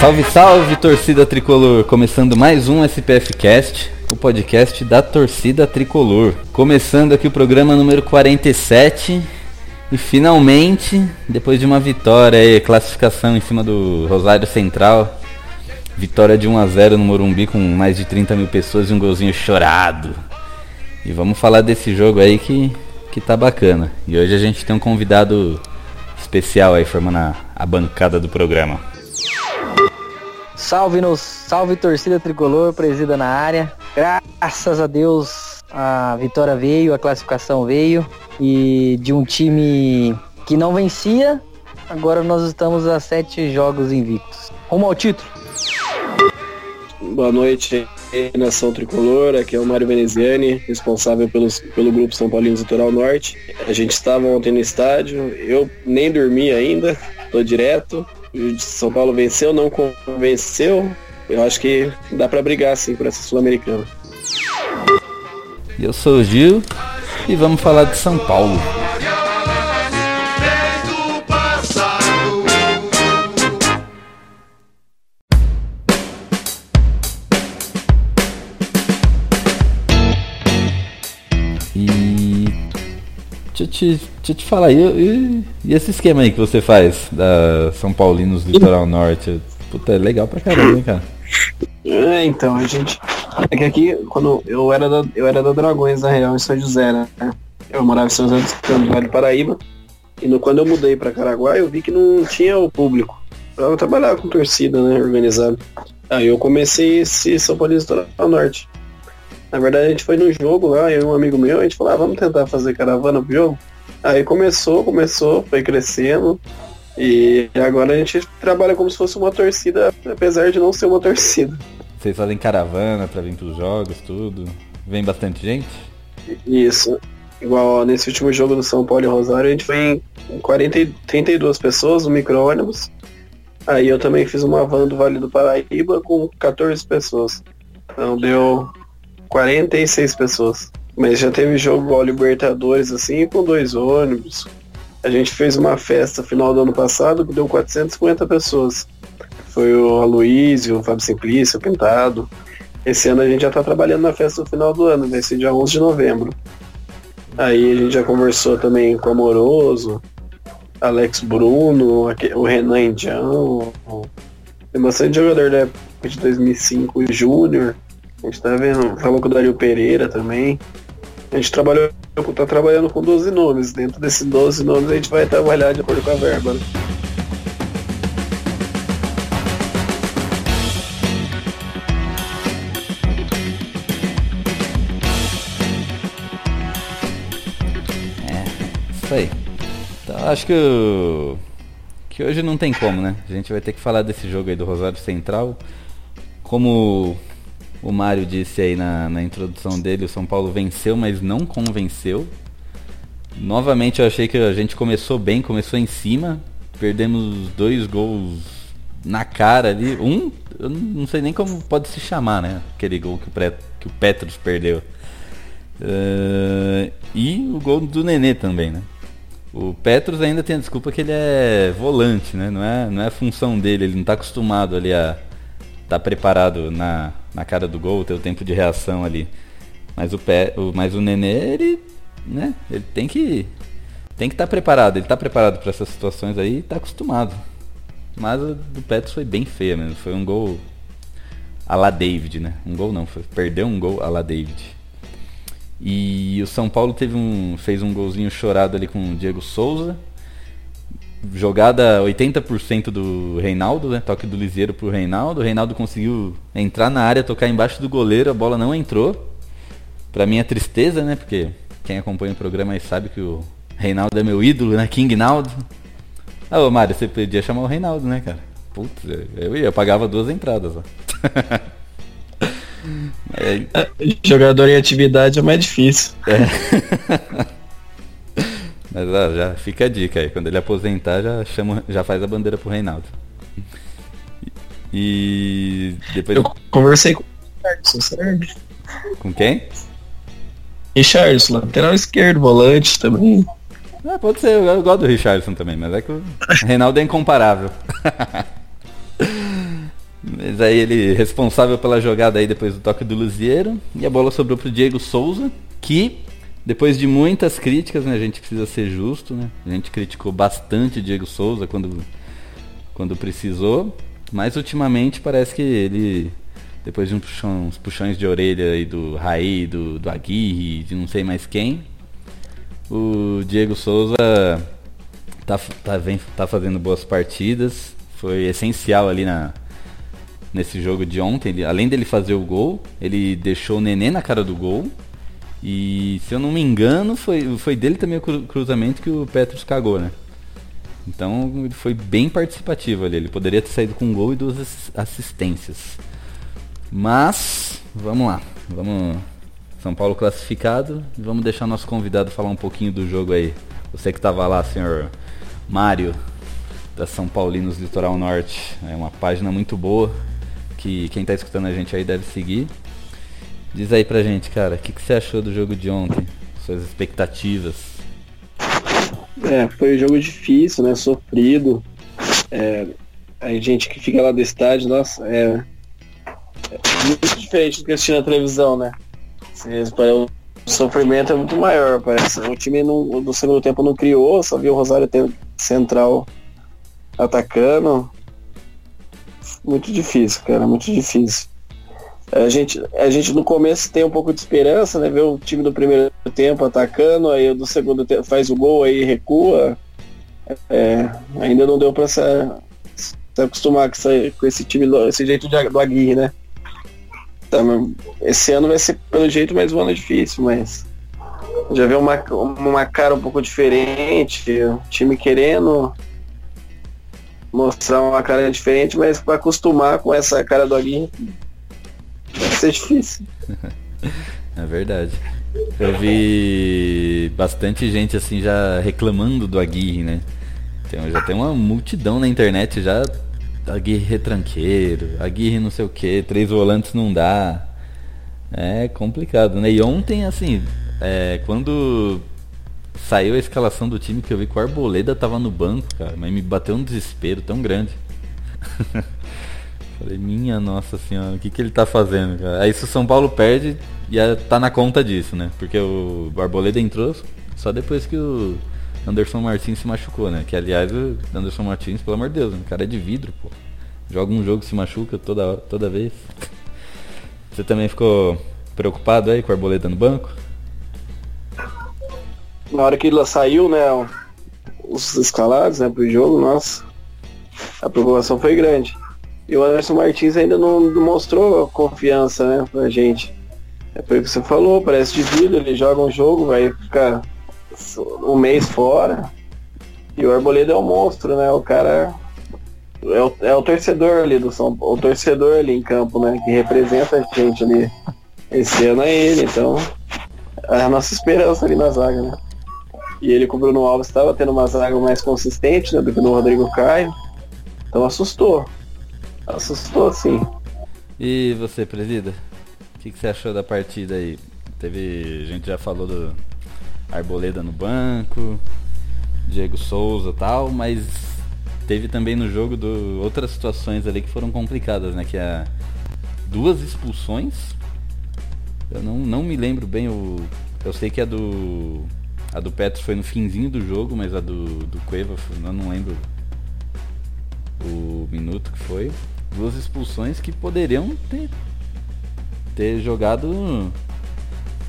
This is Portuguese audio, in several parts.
Salve, salve, torcida tricolor! Começando mais um SPF Cast, o podcast da torcida tricolor. Começando aqui o programa número 47. E finalmente, depois de uma vitória e classificação em cima do Rosário Central, vitória de 1 a 0 no Morumbi com mais de 30 mil pessoas e um golzinho chorado. E vamos falar desse jogo aí que, que tá bacana. E hoje a gente tem um convidado especial aí formando a, a bancada do programa. Salve nos, salve torcida tricolor, presida na área. Graças a Deus a vitória veio, a classificação veio e de um time que não vencia, agora nós estamos a sete jogos invictos. Rumo ao título. Boa noite, Nação Tricolor. Aqui é o Mário Veneziani, responsável pelos, pelo grupo São Paulino Litoral Norte. A gente estava ontem no estádio, eu nem dormi ainda, tô direto. São Paulo venceu, não convenceu. Eu acho que dá para brigar sim por essa Sul-Americana. Eu sou o Gil e vamos falar de São Paulo. Te, eu te falar, e, e- e esse esquema aí que você faz da São Paulinos Litoral Norte? Puta, é legal pra caramba, hein, cara? É, então, a gente. É que aqui, quando eu era da, eu era da Dragões, na real, em São José, né? Eu morava em São José Campos, Vale do Paraíba. E no, quando eu mudei pra Caraguá, eu vi que não tinha o público. Eu trabalhava com torcida, né? Organizado. Aí eu comecei esse São Paulo Litoral Norte. Na verdade, a gente foi num jogo lá, eu e um amigo meu, a gente falou, ah, vamos tentar fazer caravana pro jogo. Aí começou, começou, foi crescendo. E agora a gente trabalha como se fosse uma torcida, apesar de não ser uma torcida. Vocês fazem caravana pra vir pros jogos, tudo? Vem bastante gente? Isso. Igual ó, nesse último jogo do São Paulo e Rosário, a gente foi em 40, e 32 pessoas, um micro-ônibus. Aí eu também fiz uma van do Vale do Paraíba com 14 pessoas. Então deu 46 pessoas. Mas já teve jogo ao Libertadores assim com dois ônibus. A gente fez uma festa final do ano passado que deu 450 pessoas. Foi o Aloysio, o Fábio Simplício, o Pintado. Esse ano a gente já tá trabalhando na festa do final do ano, vai ser dia 11 de novembro. Aí a gente já conversou também com o Amoroso, Alex Bruno, o Renan Indião. Tem bastante jogador da época de 2005, o Júnior. A gente tá vendo, falou com o Dario Pereira também. A gente trabalhou, tá trabalhando com 12 nomes. Dentro desses 12 nomes a gente vai trabalhar de acordo com a verba. né? Isso aí. Então acho que, o- que hoje não tem como, né? A gente vai ter que falar desse jogo aí do Rosário Central. Como o Mário disse aí na, na introdução dele, o São Paulo venceu, mas não convenceu. Novamente eu achei que a gente começou bem, começou em cima. Perdemos dois gols na cara ali. Um, eu não sei nem como pode se chamar, né? Aquele gol que o, Pre- que o Petros perdeu. Eh, e o gol do Nenê também, né? O Petros ainda tem a desculpa que ele é volante, né? Não é, não é função dele, ele não está acostumado ali a estar preparado na, na cara do gol, ter o tempo de reação ali. Mas o, Pe, o, mas o Nenê, ele, né? Ele tem que tem que estar preparado, ele está preparado para essas situações aí e está acostumado. Mas a do Petros foi bem feia mesmo, foi um gol a la David, né? Um gol não, foi, perdeu um gol a la David. E o São Paulo teve um, fez um golzinho chorado ali com o Diego Souza. Jogada 80% do Reinaldo, né? Toque do Liseiro pro Reinaldo. O Reinaldo conseguiu entrar na área, tocar embaixo do goleiro, a bola não entrou. Pra minha tristeza, né? Porque quem acompanha o programa aí sabe que o Reinaldo é meu ídolo, né? King Naldo. Ah, ô Mário, você podia chamar o Reinaldo, né, cara? Putz, eu ia, eu pagava duas entradas, ó. Aí... Jogador em atividade é mais difícil. É. Mas ó, já fica a dica aí, quando ele aposentar já chama, já faz a bandeira pro Reinaldo. E depois. Eu conversei com o Richardson? Com quem? Richardson, lateral esquerdo, volante também. Ah, pode ser, eu gosto do Richardson também, mas é que o Reinaldo é incomparável. mas aí ele responsável pela jogada aí depois do toque do Luziero. E a bola sobrou pro Diego Souza, que depois de muitas críticas, né, a gente precisa ser justo, né? A gente criticou bastante o Diego Souza quando, quando precisou. Mas ultimamente parece que ele, depois de uns puxões, uns puxões de orelha aí do Raí, do, do Aguirre, de não sei mais quem, o Diego Souza tá, tá, vem, tá fazendo boas partidas. Foi essencial ali na, nesse jogo de ontem. Ele, além dele fazer o gol, ele deixou o Nenê na cara do gol. E se eu não me engano, foi, foi dele também o cruzamento que o Petros cagou, né? Então ele foi bem participativo ali. Ele poderia ter saído com um gol e duas assistências. Mas, vamos lá. Vamos. São Paulo classificado. Vamos deixar nosso convidado falar um pouquinho do jogo aí. Você que estava lá, senhor Mário, da São Paulinos Litoral Norte. É uma página muito boa. Que quem está escutando a gente aí deve seguir. Diz aí pra gente, cara, o que, que você achou do jogo de ontem? Suas expectativas? É, foi um jogo difícil, né? Sofrido. É, a gente que fica lá do estádio, nossa, é, é muito diferente do que assistir na televisão, né? O sofrimento é muito maior, parece. O time não, do segundo tempo não criou, só viu o Rosário tendo central atacando. Muito difícil, cara, muito difícil. A gente, a gente no começo tem um pouco de esperança, né? Ver o time do primeiro tempo atacando, aí do segundo tempo faz o gol, aí recua. É, ainda não deu para se, se, acostumar com, essa, com, esse time, esse jeito de, do Aguirre, né? Então, esse ano vai ser pelo jeito mais um ano difícil, mas já vê uma, uma cara um pouco diferente, o time querendo mostrar uma cara diferente, mas para acostumar com essa cara do Aguirre Vai ser difícil. é verdade. Eu vi bastante gente assim já reclamando do Aguirre, né? Tem, já tem uma multidão na internet já. Aguirre retranqueiro, Aguirre não sei o que, três volantes não dá. É complicado, né? E ontem, assim, é, quando saiu a escalação do time que eu vi que o Arboleda tava no banco, cara, mas me bateu um desespero tão grande. Falei, minha nossa senhora, o que, que ele tá fazendo, cara? Aí se o São Paulo perde, já tá na conta disso, né? Porque o Barboleda entrou só depois que o Anderson Martins se machucou, né? Que aliás o Anderson Martins, pelo amor de Deus, o cara é de vidro, pô. Joga um jogo se machuca toda, toda vez. Você também ficou preocupado aí com o Arboleda no banco? Na hora que ele saiu, né? Os escalados, né, pro jogo, nossa. A preocupação foi grande. E o Anderson Martins ainda não demonstrou confiança, né, pra gente. É por que você falou, parece de vida, ele joga um jogo, vai ficar um mês fora. E o Arboleda é um monstro, né? O cara é o, é o torcedor ali do São Paulo, o torcedor ali em campo, né? Que representa a gente ali. Esse ano é ele, então é a nossa esperança ali na zaga, né? E ele com o Bruno Alves estava tendo uma zaga mais consistente né, do que o Rodrigo Caio. Então assustou. Assustou sim. E você, presida? O que, que, você achou da partida aí? Teve. A gente já falou do Arboleda no banco, Diego Souza tal, mas teve também no jogo do, outras situações ali que foram complicadas, né? Que é duas expulsões. Eu não, não me lembro bem o. Eu sei que a do. A do Petros foi no finzinho do jogo, mas a do, do Cueva eu não lembro o minuto que foi duas expulsões que poderiam ter, ter jogado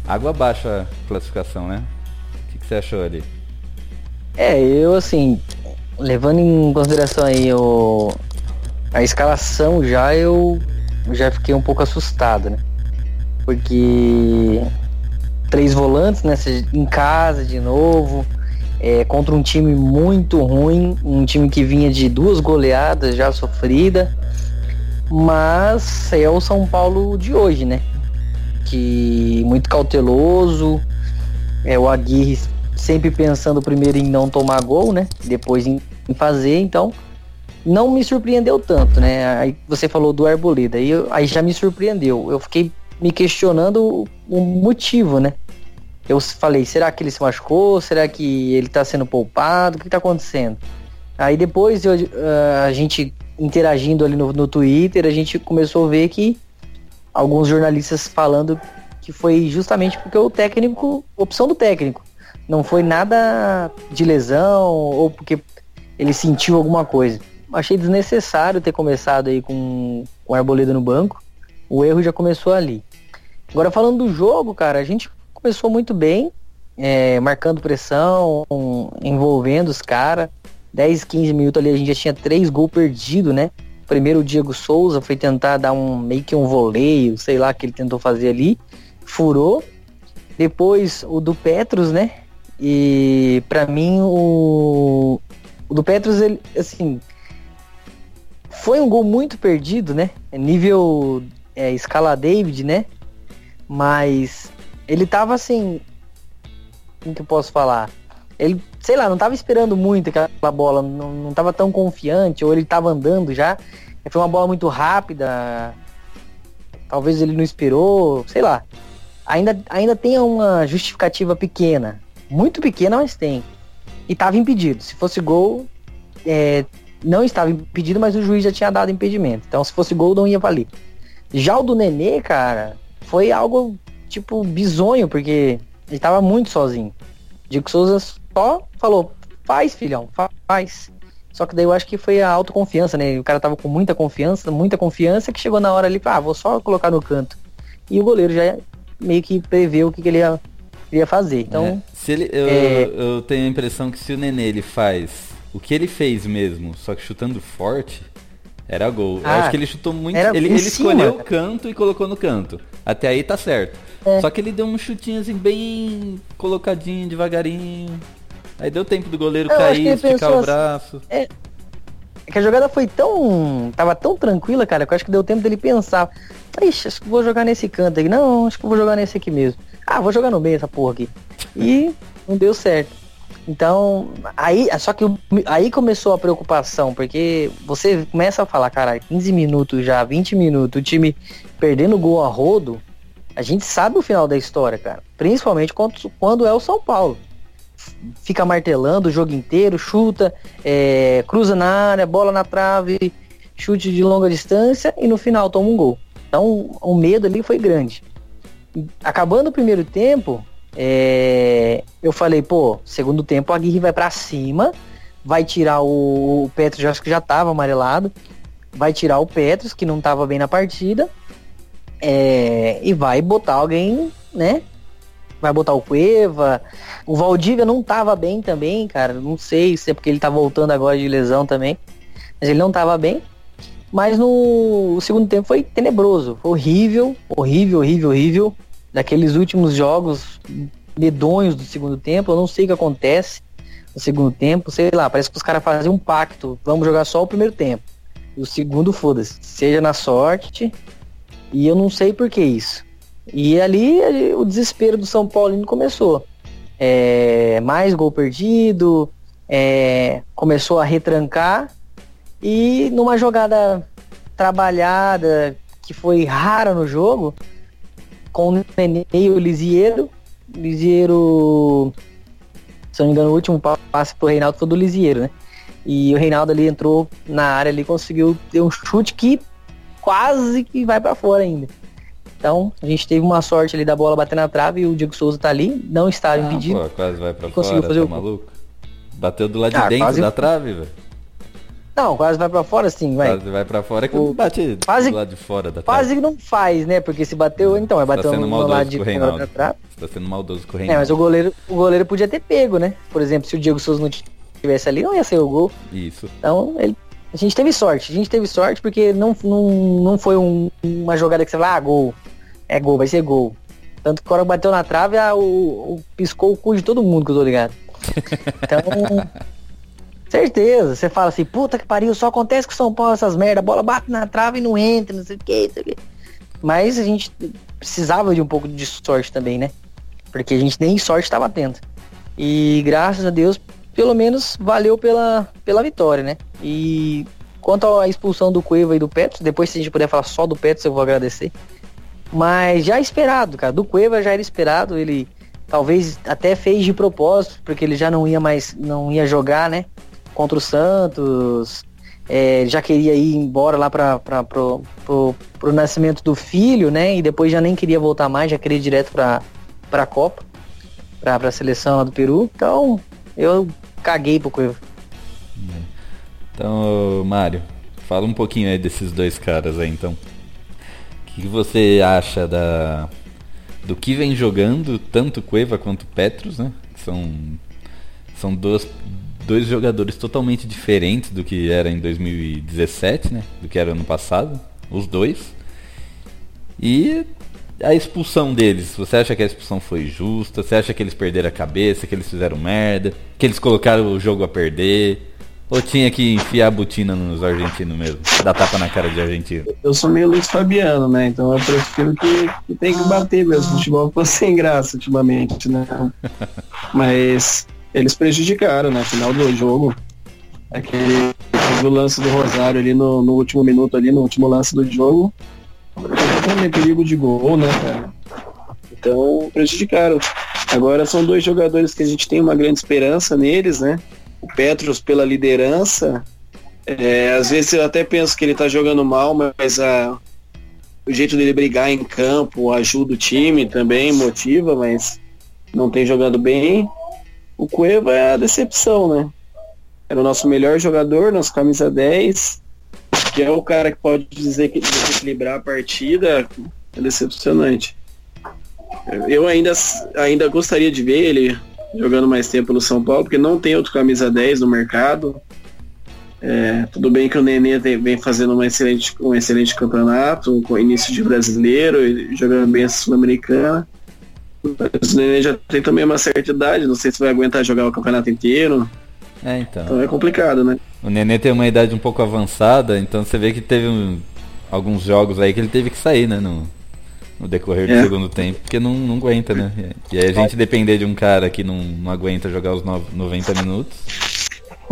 água abaixo a classificação, né? O que, que, você achou ali? É, eu assim, levando em consideração aí o, a escalação já, eu já fiquei um pouco assustado, né? Porque três volantes, né? Em casa de novo. é, contra um time muito ruim, um time que vinha de duas goleadas já sofrida, mas é o São Paulo de hoje, né? Que muito cauteloso, é o Aguirre sempre pensando primeiro em não tomar gol, né? Depois em, em fazer, então não me surpreendeu tanto, né? Aí você falou do Arboleda, aí, aí já me surpreendeu. Eu fiquei me questionando o, o motivo, né? Eu falei, será que ele se machucou? Será que ele tá sendo poupado? O que tá acontecendo? Aí depois eu, ah, a gente interagindo ali no, no Twitter, a gente começou a ver que alguns jornalistas falando que foi justamente porque o técnico, opção do técnico, não foi nada de lesão ou porque ele sentiu alguma coisa. Achei desnecessário ter começado aí com, o Arboleda no banco. O erro já começou ali. Agora falando do jogo, cara, a gente começou muito bem, é, marcando pressão, envolvendo os caras. 10, 15 minutos ali a gente já tinha três gols perdidos, né? Primeiro o Diego Souza foi tentar dar um meio que um voleio, sei lá, que ele tentou fazer ali, furou. Depois o do Petros, né? E pra mim o, o do Petros, ele, assim, foi um gol muito perdido, né? Nível é, escala David, né? Mas ele tava assim. Como que eu posso falar? Ele, sei lá, não tava esperando muito aquela bola, não, não tava tão confiante, ou ele tava andando já. Foi uma bola muito rápida. Talvez ele não esperou, sei lá. Ainda, ainda tem uma justificativa pequena. Muito pequena, mas tem. E tava impedido. Se fosse gol, é, não estava impedido, mas o juiz já tinha dado impedimento. Então, se fosse gol, não ia valer. Já o do Nenê, cara, foi algo, tipo, bizonho, porque ele tava muito sozinho. Diego Souza só falou, faz, filhão, faz. Só que daí eu acho que foi a autoconfiança, né? O cara tava com muita confiança, muita confiança, que chegou na hora ali, ah, vou só colocar no canto. E o goleiro já meio que preveu o que, que ele ia, ia fazer. Então, É, se ele, eu, é- eu tenho a impressão que se o Nenê ele faz o que ele fez mesmo, só que chutando forte, era gol. eu Ah, acho que ele chutou muito. Ele, ele cima. escolheu o canto e colocou no canto. Até aí tá certo. É. Só que ele deu um chutinho assim, bem colocadinho, devagarinho. Aí deu tempo do goleiro Eu cair, esticar o assim- braço. É que a jogada foi tão. tava tão tranquila, cara, que eu acho que deu tempo dele pensar. Ixi, acho que vou jogar nesse canto aqui. Não, acho que vou jogar nesse aqui mesmo. Ah, vou jogar no meio essa porra aqui. E não deu certo. Então, aí, só que aí começou a preocupação, porque você começa a falar, cara, 15 minutos já, 20 minutos, o time perdendo gol a rodo, a gente sabe o final da história, cara. Principalmente quando, quando é o São Paulo fica martelando o jogo inteiro, chuta, é, cruza na área, bola na trave, chute de longa distância e no final toma um gol. Então o medo ali foi grande. Acabando o primeiro tempo, é, eu falei, pô, segundo tempo a Aguirre vai pra cima, vai tirar o, o Petros, acho que já tava amarelado, vai tirar o Petros, que não tava bem na partida, é, e vai botar alguém, né? Vai botar o Cueva, o Valdívia não tava bem também, cara. Não sei se é porque ele tá voltando agora de lesão também. Mas ele não tava bem. Mas no segundo tempo foi tenebroso. Horrível, horrível, horrível, horrível. Daqueles últimos jogos medonhos do segundo tempo. Eu não sei o que acontece no segundo tempo. Sei lá, parece que os caras fazem um pacto. Vamos jogar só o primeiro tempo. E o segundo, foda-se. Seja na sorte. E eu não sei por que isso. E ali o desespero do São Paulino começou é, mais gol perdido, é, começou a retrancar e numa jogada trabalhada que foi rara no jogo, com o Nenê e o Lisieiro, Lisieiro, se eu não me engano, o último pa- passe pro Reinaldo foi do Lisieiro, né? E o Reinaldo ali entrou na área ali, conseguiu ter um chute que quase que vai para fora ainda. Então, a gente teve uma sorte ali da bola bater na trave e o Diego Souza tá ali, não estava Ah, impedido. pô, quase vai pra conseguiu fora, fazer tá o maluco? Bateu do lado de Ah, dentro quase- da trave, velho. Não, quase vai para fora sim, vai. Quase vai pra fora que O- bate quase- do lado de fora da trave. Quase que não faz, né? Porque se bateu, então, Você tá bater sendo no maldoso lado de fora da trave. Você tá sendo maldoso com o É, Reinaldo. mas o goleiro, o goleiro podia ter pego, né? Por exemplo, se o Diego Souza não tivesse ali, não ia ser o gol. Isso. Então, ele, a gente teve sorte. A gente teve sorte porque não, não, não foi um- uma jogada que você vai, ah, gol. É gol, vai ser gol. Tanto que quando bateu na trave, ah, o, o- piscou o cu de todo mundo que eu tô ligado. Então, certeza, você fala assim, puta que pariu, só acontece com o São Paulo essas merda, a bola bate na trave e não entra, não sei o que, não sei o que. Mas a gente precisava de um pouco de sorte também, né? Porque a gente nem sorte estava tendo. E graças a Deus, pelo menos valeu pela, pela vitória, né? E quanto à expulsão do Cueva e do Petros, depois se a gente puder falar só do Petros, eu vou agradecer. Mas já esperado, cara. Do Cueva já era esperado, ele talvez até fez de propósito, porque ele já não ia mais, não ia jogar, né? Contra o Santos, é, já queria ir embora lá para pro, pro, pro nascimento do filho, né? E depois já nem queria voltar mais, já queria ir direto para a Copa, para a seleção lá do Peru. Então, eu caguei pro Cueva. Então, Mário, fala um pouquinho aí desses dois caras aí, então. Que você acha da do que vem jogando tanto Cueva quanto Petros, né? São são duas, dois jogadores totalmente diferentes do que era em 2017, né? Do que era ano passado, os dois. E a expulsão deles, você acha que a expulsão foi justa? Você acha que eles perderam a cabeça, que eles fizeram merda, que eles colocaram o jogo a perder? Ou tinha que enfiar a botina nos argentinos mesmo? Dar tapa na cara de argentino? Eu sou meio Luiz Fabiano, né? Então eu prefiro que, que tem que bater mesmo. O futebol ficou sem graça ultimamente, né? Mas eles prejudicaram, né? Final do jogo. Aquele, aquele lance do Rosário ali no, no último minuto ali, no último lance do jogo. Também perigo de gol, né, cara? Então prejudicaram. Agora são dois jogadores que a gente tem uma grande esperança neles, né? Petros pela liderança. É, às vezes eu até penso que ele está jogando mal, mas a, o jeito dele brigar em campo ajuda o time também, motiva, mas não tem jogado bem. O Cueva é a decepção, né? Era o nosso melhor jogador, nosso camisa 10, que é o cara que pode dizer que desequilibrar a partida. É decepcionante. Eu ainda, ainda gostaria de ver ele jogando mais tempo no São Paulo, porque não tem outro camisa 10 no mercado. É, tudo bem que o Nenê vem fazendo uma excelente, um excelente campeonato, com início de brasileiro, jogando bem a Sul-Americana. Mas o Nenê já tem também uma certa idade, não sei se vai aguentar jogar o campeonato inteiro. É, então. Então é complicado, né? O Nenê tem uma idade um pouco avançada, então você vê que teve um, alguns jogos aí que ele teve que sair, né? No, no decorrer do é. segundo tempo, porque não, não aguenta, né? E aí a gente depender de um cara que não, não aguenta jogar os 90 minutos.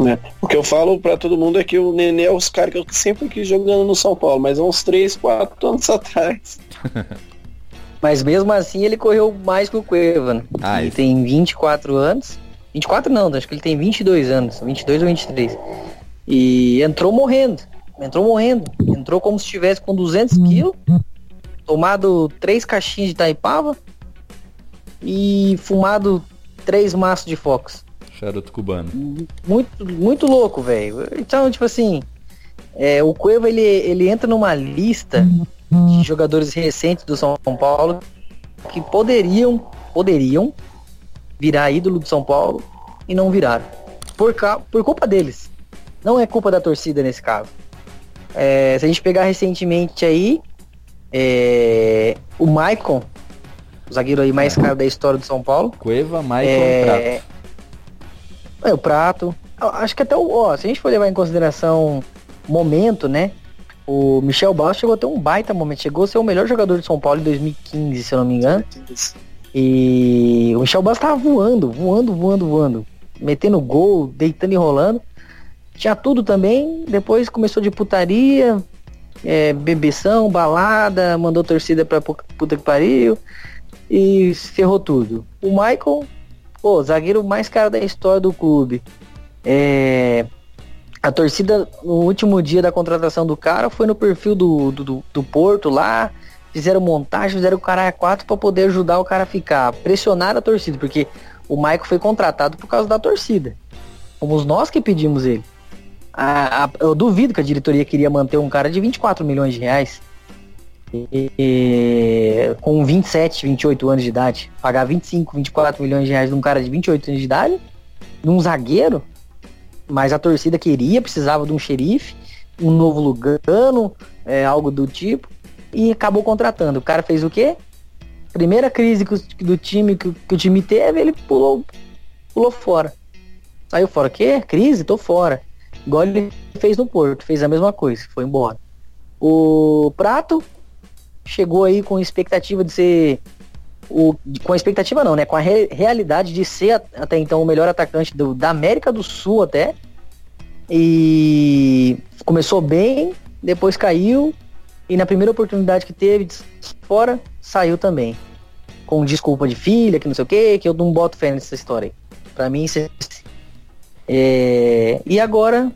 É. O que eu falo para todo mundo é que o Nenê é os caras que eu sempre quis jogando no São Paulo, mas uns 3, 4 anos atrás. mas mesmo assim ele correu mais que o Cueva, né? Ah, ele isso. tem 24 anos. 24 não, acho que ele tem 22 anos, 22 ou 23. E entrou morrendo, entrou morrendo, entrou como se estivesse com 200 quilos tomado três caixinhas de taipava e fumado três maços de Fox. Charuto cubano. Muito, muito louco, velho. Então, tipo assim, é, o Cueva ele, ele entra numa lista de jogadores recentes do São Paulo que poderiam, poderiam virar ídolo do São Paulo e não viraram. Por, por culpa deles. Não é culpa da torcida nesse caso. É, se a gente pegar recentemente aí, é, o Maicon, o zagueiro aí mais caro da história do São Paulo. Cueva, Maicon é, Prato. É, o Prato. Acho que até o. Ó, se a gente for levar em consideração momento, né? O Michel Bastos chegou a ter um baita momento. Chegou a ser o melhor jogador de São Paulo em 2015, se eu não me engano. E o Michel Bastos tava voando, voando, voando, voando. Metendo gol, deitando e rolando. Tinha tudo também. Depois começou de putaria, é, balada, mandou torcida pra puta que pariu e ferrou tudo. O Michael, pô, zagueiro mais caro da história do clube. É, a torcida no último dia da contratação do cara foi no perfil do, do, do Porto lá, fizeram montagem, fizeram o cara a quatro para poder ajudar o cara a ficar, pressionar a torcida, porque o Michael foi contratado por causa da torcida. Fomos nós que pedimos ele. A, a, eu duvido que a diretoria queria manter um cara de 24 milhões de reais e, e, com 27, 28 anos de idade. Pagar 25, 24 milhões de reais num cara de 28 anos de idade, num zagueiro, mas a torcida queria, precisava de um xerife, um novo Lugano, é, algo do tipo, e acabou contratando. O cara fez o quê? Primeira crise que, do time que, que o time teve, ele pulou, pulou fora. Saiu fora. Que? Crise? Tô fora. Igual ele fez no Porto, fez a mesma coisa, foi embora. O Prato chegou aí com expectativa de ser o, com expectativa não, né? Com a re, realidade de ser até então o melhor atacante do, da América do Sul até. E começou bem, depois caiu e na primeira oportunidade que teve fora saiu também. Com desculpa de filha, que não sei o que, que eu não boto fé nessa história aí. Pra mim, isso é... E agora,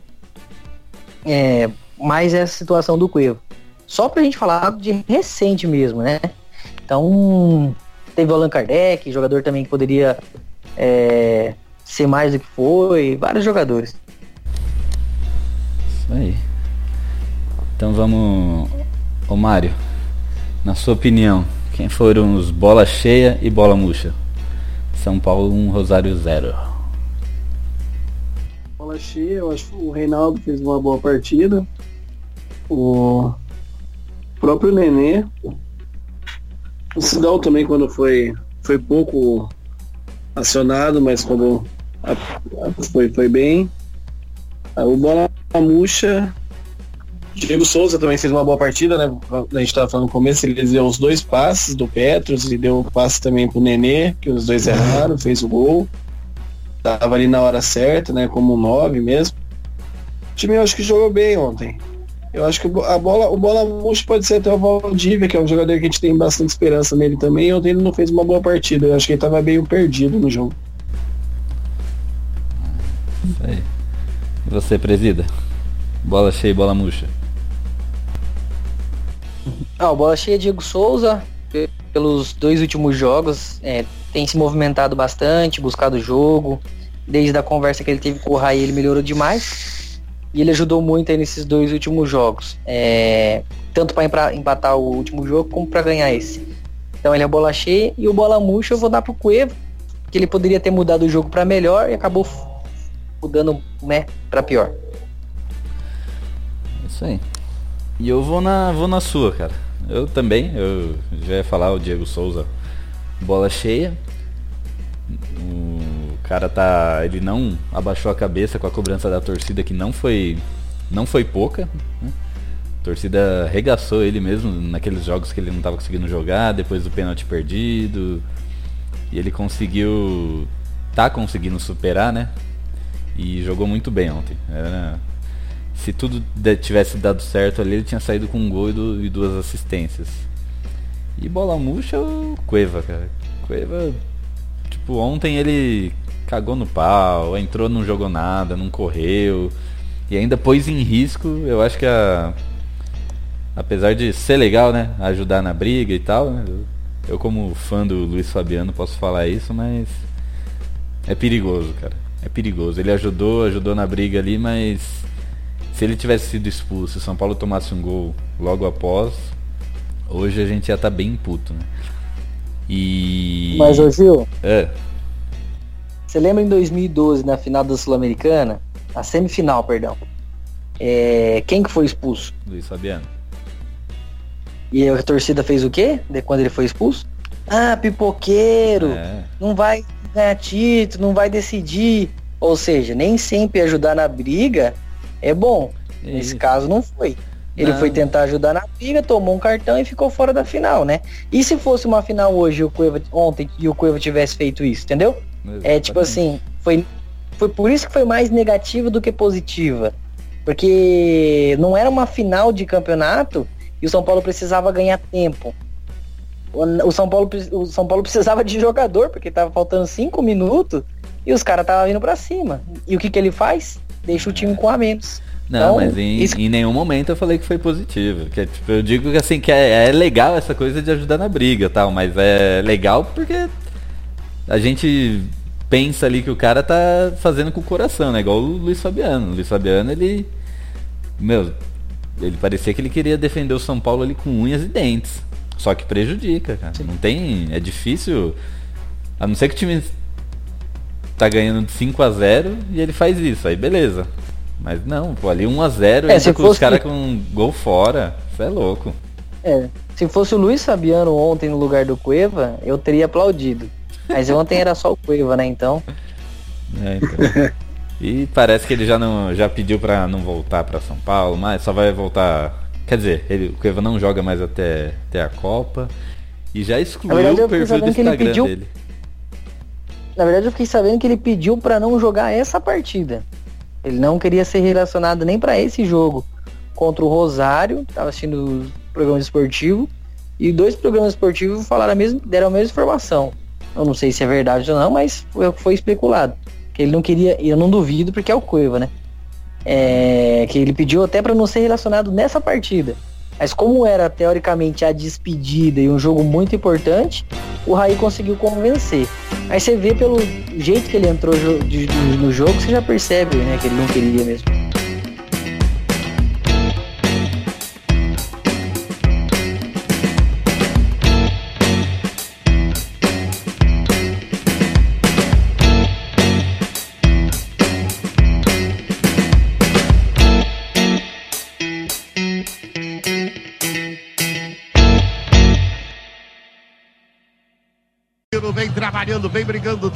é... mais essa situação do Cuevo. Só pra gente falar de recente mesmo, né? Então, teve o Allan Kardec, jogador também que poderia é... ser mais do que foi, vários jogadores. Isso aí. Então vamos. Ô Mário, na sua opinião, quem foram os bola cheia e bola murcha? São Paulo 1, Rosário 0. Bola cheia, eu acho que o Reinaldo fez uma boa partida. O próprio Nenê. O Sidão também quando foi. Foi pouco acionado, mas quando foi, foi bem. O Bola Murcha Diego Souza também fez uma boa partida, né? A gente estava falando no começo, ele deu os dois passes do Petros e deu o passe também pro Nenê, que os dois erraram, fez o gol. Tava ali na hora certa, né? Como um 9 mesmo. O time eu acho que jogou bem ontem. Eu acho que a bola, o bola murcha pode ser até o Valdívia, que é um jogador que a gente tem bastante esperança nele também. Ontem ele não fez uma boa partida. Eu acho que ele tava meio perdido no jogo. Isso aí. E você, presida? Bola cheia e bola murcha. Ah, o bola cheia Diego Souza, pelos dois últimos jogos, é, tem se movimentado bastante, buscado o jogo. Desde a conversa que ele teve com o Rai, ele melhorou demais. E ele ajudou muito aí nesses dois últimos jogos. É, tanto para empatar o último jogo, como para ganhar esse. Então ele é bola cheia e o bola murcha eu vou dar pro Cuevo, que ele poderia ter mudado o jogo para melhor e acabou mudando, né, para pior. Isso aí. E eu vou na, vou na sua, cara. Eu também, eu já ia falar o Diego Souza, bola cheia. O cara tá, ele não abaixou a cabeça com a cobrança da torcida que não foi, não foi pouca. Né? A torcida regaçou ele mesmo naqueles jogos que ele não estava conseguindo jogar, depois do pênalti perdido. E ele conseguiu, tá conseguindo superar, né? E jogou muito bem ontem. Era se tudo tivesse dado certo ali, ele tinha saído com um gol e, do, e duas assistências. E bola murcha o Cueva, cara. Cueva, tipo, ontem ele cagou no pau, entrou, não jogou nada, não correu. E ainda pôs em risco, eu acho que a. Apesar de ser legal, né? Ajudar na briga e tal, né? eu, como fã do Luiz Fabiano posso falar isso, mas é perigoso, cara. É perigoso. Ele ajudou, ajudou na briga ali, mas se ele tivesse sido expulso e o São Paulo tomasse um gol logo após, hoje a gente ia estar tá bem puto, né? E. Mas, ô Gil. É. Você lembra em 2012, na final da Sul-Americana? A semifinal, perdão. É... Quem que foi expulso? Luiz Fabiano. E a torcida fez o quê? De quando ele foi expulso? Ah, pipoqueiro! É. Não vai ganhar título, não vai decidir. Ou seja, nem sempre ajudar na briga é bom. Isso. Nesse caso não foi. Ele não. foi tentar ajudar na briga, tomou um cartão e ficou fora da final, né? E se fosse uma final hoje, o Cueva, ontem, e o Cueva tivesse feito isso, entendeu? Exatamente. É tipo assim, foi, foi por isso que foi mais negativa do que positiva. Porque não era uma final de campeonato e o São Paulo precisava ganhar tempo. O São Paulo, o São Paulo precisava de jogador, porque tava faltando cinco minutos e os caras estavam vindo para cima. E o que, que ele faz? Deixa o time com a menos. Não, então, mas em, em, nenhum momento eu falei que foi positivo. Que, tipo, eu digo que assim, que é, é, legal essa coisa de ajudar na briga tal, mas é legal porque a gente pensa ali que o cara tá fazendo com o coração, né? Igual o Luiz Fabiano. O Luiz Fabiano, ele. Meu, ele parecia que ele queria defender o São Paulo ali com unhas e dentes. Só que prejudica, cara. Sim. Não tem. É difícil. A não ser que o time tá ganhando de 5 a 0 e ele faz isso, aí beleza. Mas não, pô, ali 1 a 0 é, entra com os caras com um gol fora. Isso é louco. É, se fosse o Luiz Fabiano ontem no lugar do Cueva, eu teria aplaudido. Mas ontem era só o Cueva, né, então. É, então. E parece que ele já não já pediu para não voltar para São Paulo, mas só vai voltar. Quer dizer, ele, o Cueva não joga mais até, até a Copa e já excluiu verdade, o perfil do Instagram pediu... dele. Na verdade, eu fiquei sabendo que ele pediu para não jogar essa partida. Ele não queria ser relacionado nem para esse jogo contra o Rosário, estava assistindo o programa esportivo, e dois programas esportivos falaram a mesma, deram a mesma informação. Eu não sei se é verdade ou não, mas foi foi especulado. Que ele não queria, e eu não duvido porque é o Cueva, né? É, que ele pediu até para não ser relacionado nessa partida. Mas como era teoricamente a despedida e um jogo muito importante, o Raí conseguiu convencer. Aí você vê pelo jeito que ele entrou no jogo, você já percebe né, que ele não queria mesmo. Vem brigando,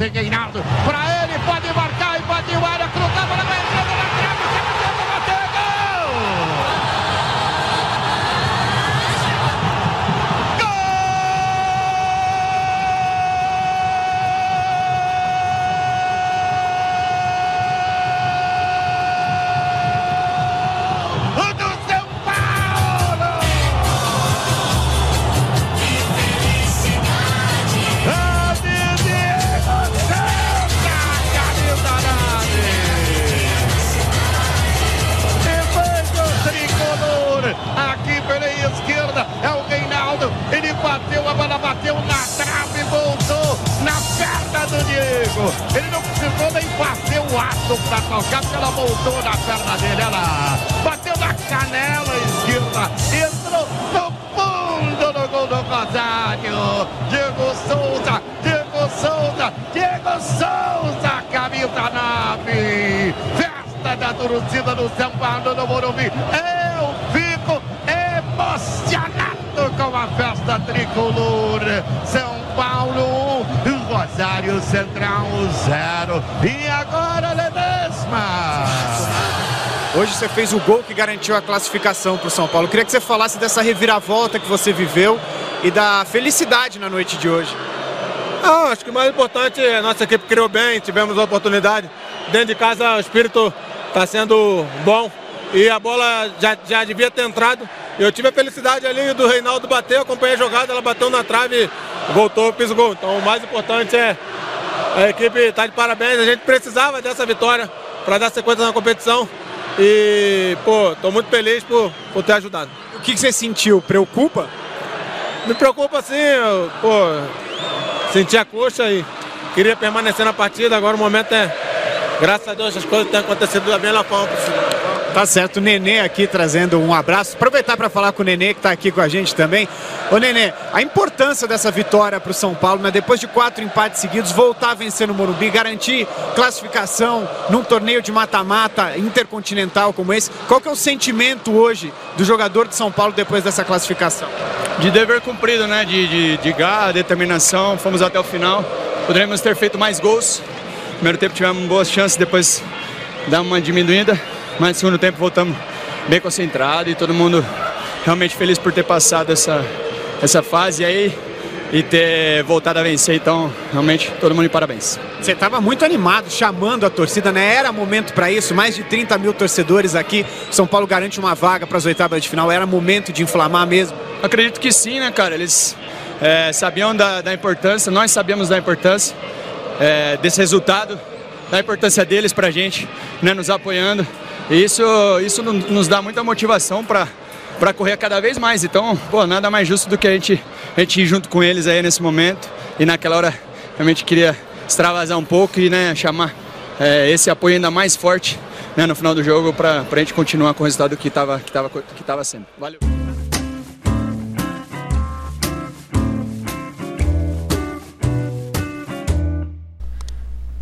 da torcida do São Paulo no Morumbi. Eu fico emocionado com a festa tricolor. São Paulo 1, Rosário Central 0. E agora Ledesma. Hoje você fez o gol que garantiu a classificação para o São Paulo. Eu queria que você falasse dessa reviravolta que você viveu e da felicidade na noite de hoje. Ah, acho que o mais importante é a nossa equipe criou bem, tivemos a oportunidade. Dentro de casa o espírito está sendo bom e a bola já, já devia ter entrado. Eu tive a felicidade ali do Reinaldo bater, acompanhei a jogada, ela bateu na trave, voltou, fiz o gol. Então o mais importante é a equipe estar tá de parabéns. A gente precisava dessa vitória para dar sequência na competição. E, pô, tô muito feliz por, por ter ajudado. O que, que você sentiu? Preocupa? Me preocupa sim, eu, pô, senti a coxa e queria permanecer na partida. Agora o momento é, graças a Deus, as coisas têm acontecido da melhor forma possível. Tá certo, o Nenê aqui trazendo um abraço. Aproveitar para falar com o Nenê, que está aqui com a gente também. Ô Nenê, a importância dessa vitória para o São Paulo, né? depois de quatro empates seguidos, voltar a vencer no Morumbi, garantir classificação num torneio de mata-mata intercontinental como esse. Qual que é o sentimento hoje do jogador de São Paulo depois dessa classificação? De dever cumprido, né? De, de, de garra, determinação, fomos até o final. Poderíamos ter feito mais gols. Primeiro tempo tivemos boas chances, depois dá uma diminuída. Mas no segundo tempo voltamos bem concentrados e todo mundo realmente feliz por ter passado essa, essa fase aí e ter voltado a vencer. Então, realmente, todo mundo de parabéns. Você estava muito animado, chamando a torcida, né? Era momento para isso. Mais de 30 mil torcedores aqui. São Paulo garante uma vaga para as oitavas de final. Era momento de inflamar mesmo? Acredito que sim, né, cara? Eles é, sabiam da, da, importância, nós sabíamos da importância é, desse resultado, da importância deles para a gente, né, nos apoiando. E isso, isso nos dá muita motivação para para correr cada vez mais. Então, pô, nada mais justo do que a gente, a gente ir junto com eles aí nesse momento. E naquela hora, realmente queria extravasar um pouco e né, chamar é, esse apoio ainda mais forte né, no final do jogo para a gente continuar com o resultado que estava que tava, que tava sendo. Valeu.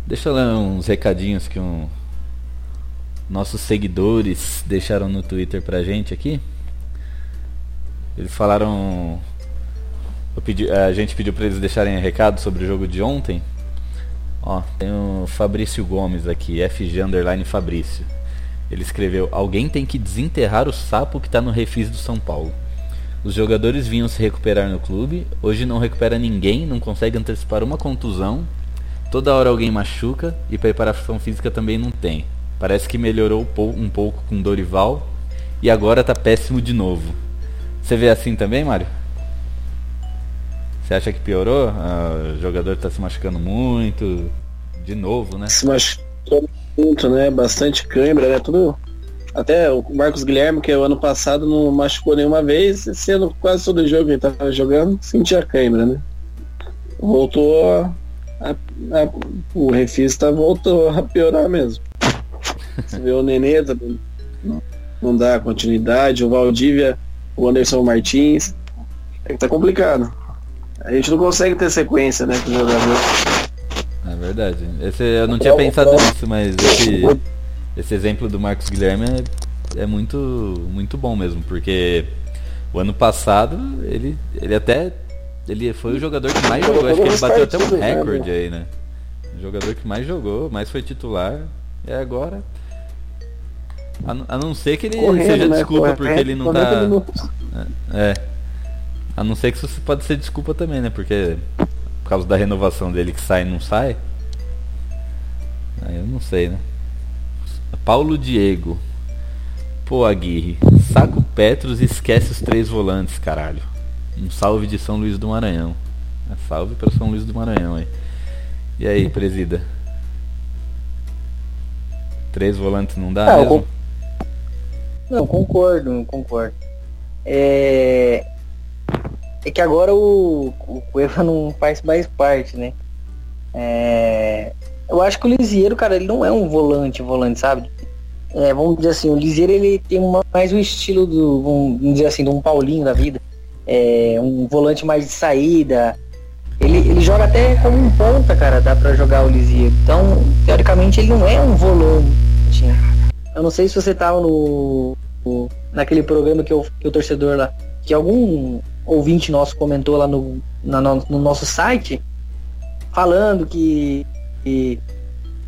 Deixa eu ler uns recadinhos que um, nossos seguidores deixaram no Twitter pra gente aqui. Eles falaram. Pedi, a gente pediu para eles deixarem recado sobre o jogo de ontem. Ó, tem o Fabrício Gomes aqui, FG Underline Fabrício. Ele escreveu: Alguém tem que desenterrar o sapo que tá no refis do São Paulo. Os jogadores vinham se recuperar no clube, hoje não recupera ninguém, não consegue antecipar uma contusão, toda hora alguém machuca e preparação física também não tem. Parece que melhorou um pouco com Dorival e agora tá péssimo de novo. Você vê assim também, Mário? Você acha que piorou? Ah, o jogador tá se machucando muito, de novo, né? Se machucou muito, né? Bastante câimbra, né? Tudo. Até o Marcos Guilherme, que o ano passado não machucou nenhuma vez, sendo quase todo jogo que ele tava jogando, sentia câimbra, né? Voltou a, a, o refista voltou a piorar mesmo. Você vê o Nenê também não dá continuidade, o Valdívia, o Anderson Martins. É que tá complicado. A gente não consegue ter sequência, né, com o jogador. É verdade. Esse, eu não tinha pensado nisso, mas esse, esse exemplo do Marcos Guilherme é, é, muito, muito bom mesmo, porque o ano passado ele, ele até ele foi o jogador que mais jogou, acho que ele bateu até um recorde aí, né? O jogador que mais jogou, mais foi titular, e agora a, não ser que ele Correndo, seja né? desculpa Correndo, porque ele não tá. É. A não ser que isso pode ser desculpa também, né? Porque por causa da renovação dele que sai e não sai. Aí eu não sei, né? Paulo Diego. Pô, Aguirre. Saco Petros e esquece os três volantes, caralho. Um salve de São Luís do Maranhão. É salve para São Luís do Maranhão aí. E aí, presida? Três volantes não dá? Ah, mesmo? Não, concordo, concordo. É, é que agora o, o Cueva não faz mais parte, né? É... Eu acho que o Lisieiro, cara, ele não é um volante, volante, sabe? É, vamos dizer assim, o Lisieiro ele tem uma, mais o estilo do, vamos dizer assim, de um Paulinho da vida. É, um volante mais de saída. Ele, ele joga até como um ponta, cara, dá pra jogar o Lisieiro. Então, teoricamente, ele não é um volante. Eu não sei se você tava no, no naquele programa que, eu, que o torcedor lá, que algum ouvinte nosso comentou lá no, na, no nosso site, falando que, que,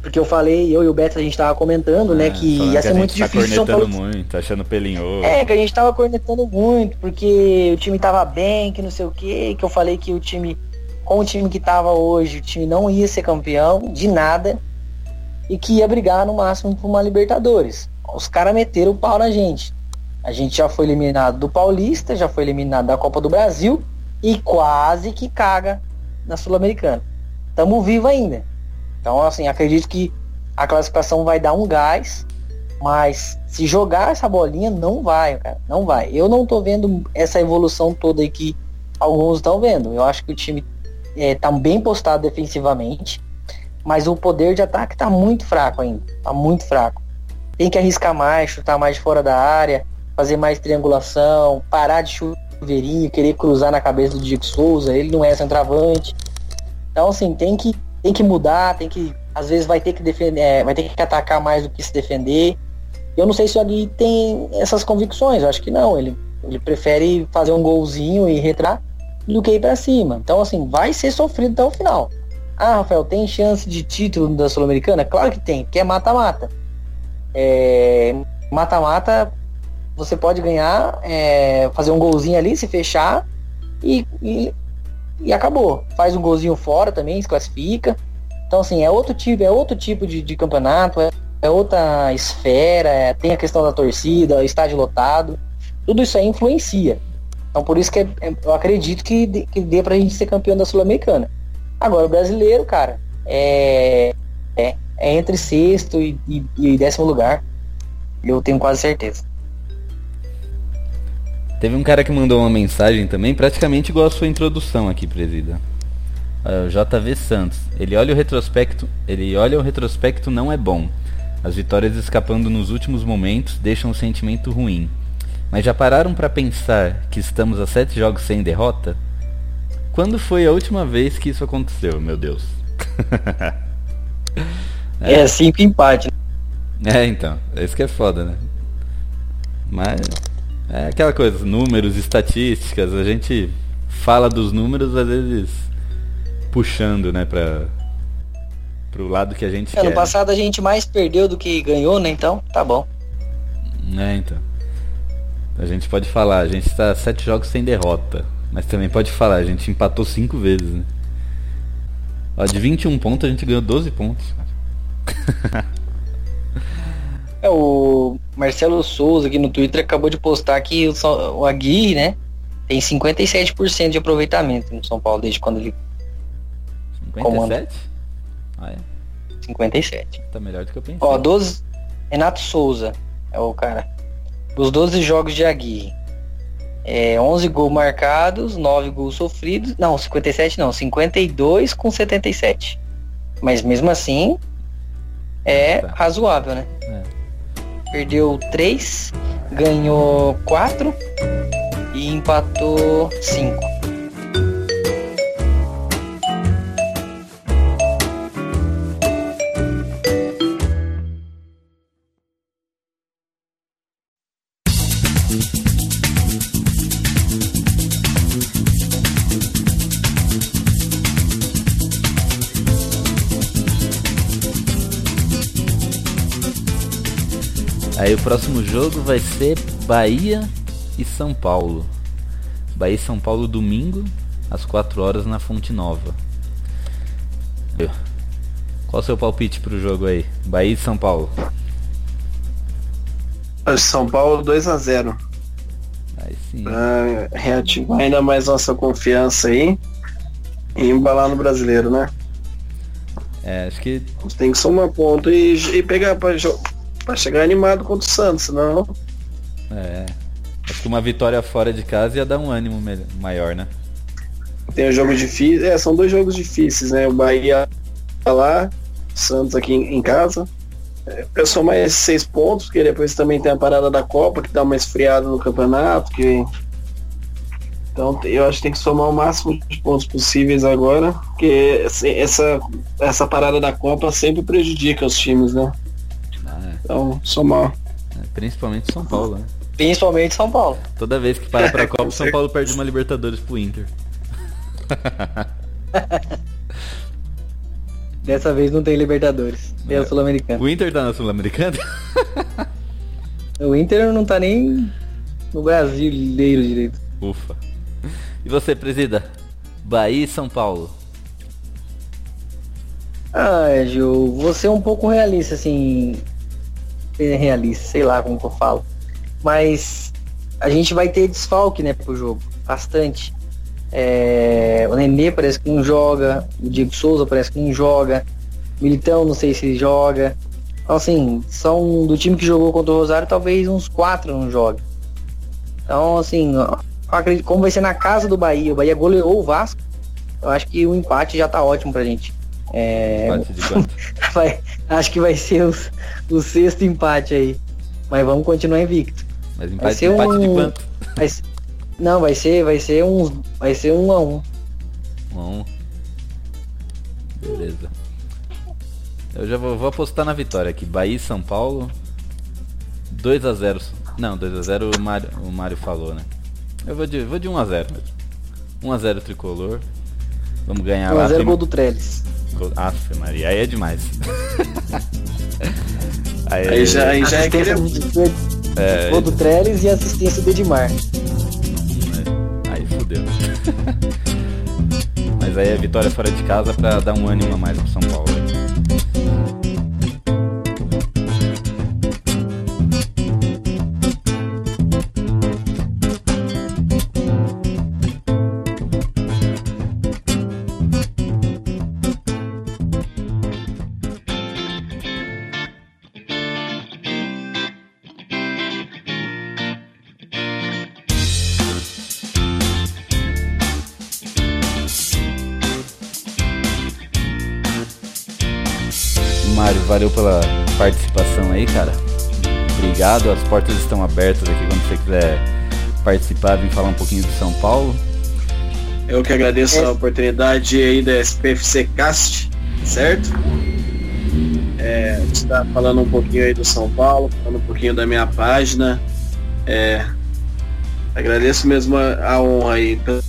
Porque eu falei, eu e o Beto a gente tava comentando, né, é, que ia ser muito tá difícil. Tá cornetando muito, tá achando pelinho. É, que a gente tava cornetando muito, porque o time tava bem, que não sei o que, que eu falei que o time, com o time que tava hoje, o time não ia ser campeão de nada e que ia brigar no máximo por uma Libertadores. Os caras meteram o pau na gente. A gente já foi eliminado do Paulista, já foi eliminado da Copa do Brasil e quase que caga na Sul-Americana. Tamo vivo ainda. Então, assim, acredito que a classificação vai dar um gás, mas se jogar essa bolinha, não vai, cara. Não vai. Eu não tô vendo essa evolução toda aí que alguns estão vendo. Eu acho que o time é, tá bem postado defensivamente, mas o poder de ataque tá muito fraco ainda. Tá muito fraco. Tem que arriscar mais, chutar mais fora da área fazer mais triangulação, parar de chuveirinho, querer cruzar na cabeça do Diego Souza, ele não é centroavante. Então assim, tem que, tem que mudar, tem que. Às vezes vai ter que defender, é, vai ter que atacar mais do que se defender. Eu não sei se o Agui tem essas convicções, eu acho que não. Ele, ele prefere fazer um golzinho e retrar do que ir para cima. Então, assim, vai ser sofrido até o final. Ah, Rafael, tem chance de título da Sul-Americana? Claro que tem, porque é mata-mata. É, mata-mata você pode ganhar, é, fazer um golzinho ali, se fechar e, e, e, acabou. Faz um golzinho fora também, se classifica. Então assim, é outro tipo, é outro tipo de, de campeonato, é, é, outra esfera, é, tem a questão da torcida, estádio lotado. Tudo isso aí influencia. Então por isso que é, é eu acredito que, que dê pra gente ser campeão da Sul-Americana. Agora o brasileiro, cara, é, é, é entre sexto e, e, e décimo lugar. Eu tenho quase certeza. Teve um cara que mandou uma mensagem também, praticamente igual a sua introdução aqui, presida. Uh, JV Santos. Ele olha o retrospecto, ele olha o retrospecto não é bom. As vitórias escapando nos últimos momentos deixam um sentimento ruim. Mas já pararam para pensar que estamos a sete jogos sem derrota? Quando foi a última vez que isso aconteceu, meu Deus? é, é cinco empate. É, então. É isso que é foda, né? Mas é aquela coisa, números, estatísticas, a gente fala dos números às vezes puxando, né, pra, pro lado que a gente Ano quer. passado a gente mais perdeu do que ganhou, né? Então, tá bom. É, então. A gente pode falar, a gente está sete jogos sem derrota. Mas também pode falar, a gente empatou cinco vezes, né? Ó, de 21 pontos a gente ganhou 12 pontos. É, o Marcelo Souza aqui no Twitter acabou de postar que o, o Aguirre, né? Tem 57% de aproveitamento no São Paulo desde quando ele 57? Ah, é? 57. Tá melhor do que eu pensei. Ó, 12. Renato Souza é o cara. Os 12 jogos de Aguirre. É, 11 gols marcados, 9 gols sofridos. Não, 57 não, 52 com 77. Mas mesmo assim, é Tá. razoável, né? É. Perdeu 3, ganhou 4 e empatou 5. Aí o próximo jogo vai ser Bahia e São Paulo. Bahia e São Paulo domingo, às 4 horas na Fonte Nova. Qual o seu palpite pro jogo aí? Bahia e São Paulo. São Paulo 2 a 0 Aí sim. Pra reativar ainda mais nossa confiança aí e embalar no brasileiro, né? É, acho que tem que somar ponto e, e pegar pra, pra chegar animado contra o Santos, senão é, acho que uma vitória fora de casa ia dar um ânimo maior, né? tem um jogo difícil. É, são dois jogos difíceis, né? O Bahia tá lá, o Santos aqui em, casa. É, Eu sou mais seis pontos, porque depois também tem a parada da Copa, que dá uma esfriada no campeonato, que. Então eu acho que tem que somar o máximo de pontos possíveis agora, porque essa, essa parada da Copa sempre prejudica os times, né? Então, somar. É, Principalmente São Paulo, né? Principalmente São Paulo. Toda vez que para pra Copa, São. Paulo perde uma Libertadores pro Inter. Dessa vez não tem Libertadores. Tem É. o Sul-Americano. O Inter tá na Sul-Americana? O Inter não tá nem no brasileiro direito. Ufa. E você, presida? Bahia e São Paulo. Ah, Gil, você é um pouco realista, assim. Realista, sei lá como que eu falo. Mas a gente vai ter desfalque, né, pro jogo. Bastante. É, o Nenê parece que não joga. O Diego Souza parece que não joga. Militão, não sei se joga. Então, assim, são do time que jogou contra o Rosário, talvez uns quatro não joguem. Então, assim, acredito, como vai ser na casa do Bahia, o Bahia goleou o Vasco, eu acho que o empate já tá ótimo pra gente. É, de vai- acho que vai ser o, o sexto empate aí. Mas vamos continuar invicto. Mas Vai empate, ser empate de um- quanto? Vai ser- não, vai ser, vai ser uns, vai ser um a um. Um a um. Beleza. Eu já vou, vou apostar na vitória aqui. Bahia e São Paulo. 2 a 0 Não, 2 a 0 o Mário, o Mário falou, né? Eu vou de, vou de 1 a 0 mesmo. 1 a 0 tricolor. Vamos ganhar 1 lá. a 0 prima- gol do Trellis. Aff, Maria, aí é demais. aí, Aí já, aí já é do, é, gol do Trellis e assistência do Edmar. Aí fudeu. Mas aí é vitória fora de casa pra dar um ânimo a mais pro São Paulo. Portas estão abertas aqui quando você quiser participar, vir falar um pouquinho do São Paulo. Eu que agradeço É. a oportunidade aí da SPFC Cast, certo? É, a gente tá falando um pouquinho aí do São Paulo, falando um pouquinho da minha página. É, agradeço mesmo a, a honra aí pelo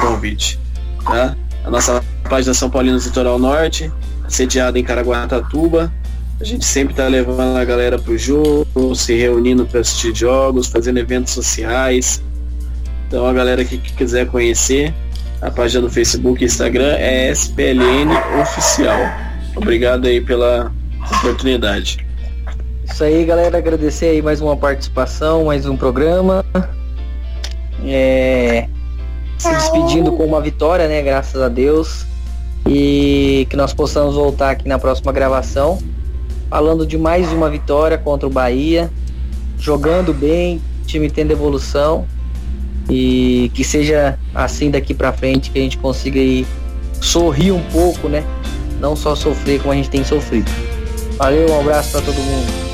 convite. Tá? A nossa página São Paulinos Litoral Norte, sediada em Caraguatatuba. A gente sempre está levando a galera pro jogo, se reunindo para assistir jogos, fazendo eventos sociais. Então a galera que, que quiser conhecer, a página do Facebook e Instagram é SPLN Oficial. Obrigado aí pela oportunidade. Isso aí, galera. Agradecer aí mais uma participação, mais um programa. É... Se despedindo com uma vitória, né? Graças a Deus. E que nós possamos voltar aqui na próxima gravação. Falando de mais uma vitória contra o Bahia. Jogando bem, time tendo evolução. E que seja assim daqui para frente, que a gente consiga aí sorrir um pouco, né? Não só sofrer como a gente tem sofrido. Valeu, um abraço para todo mundo.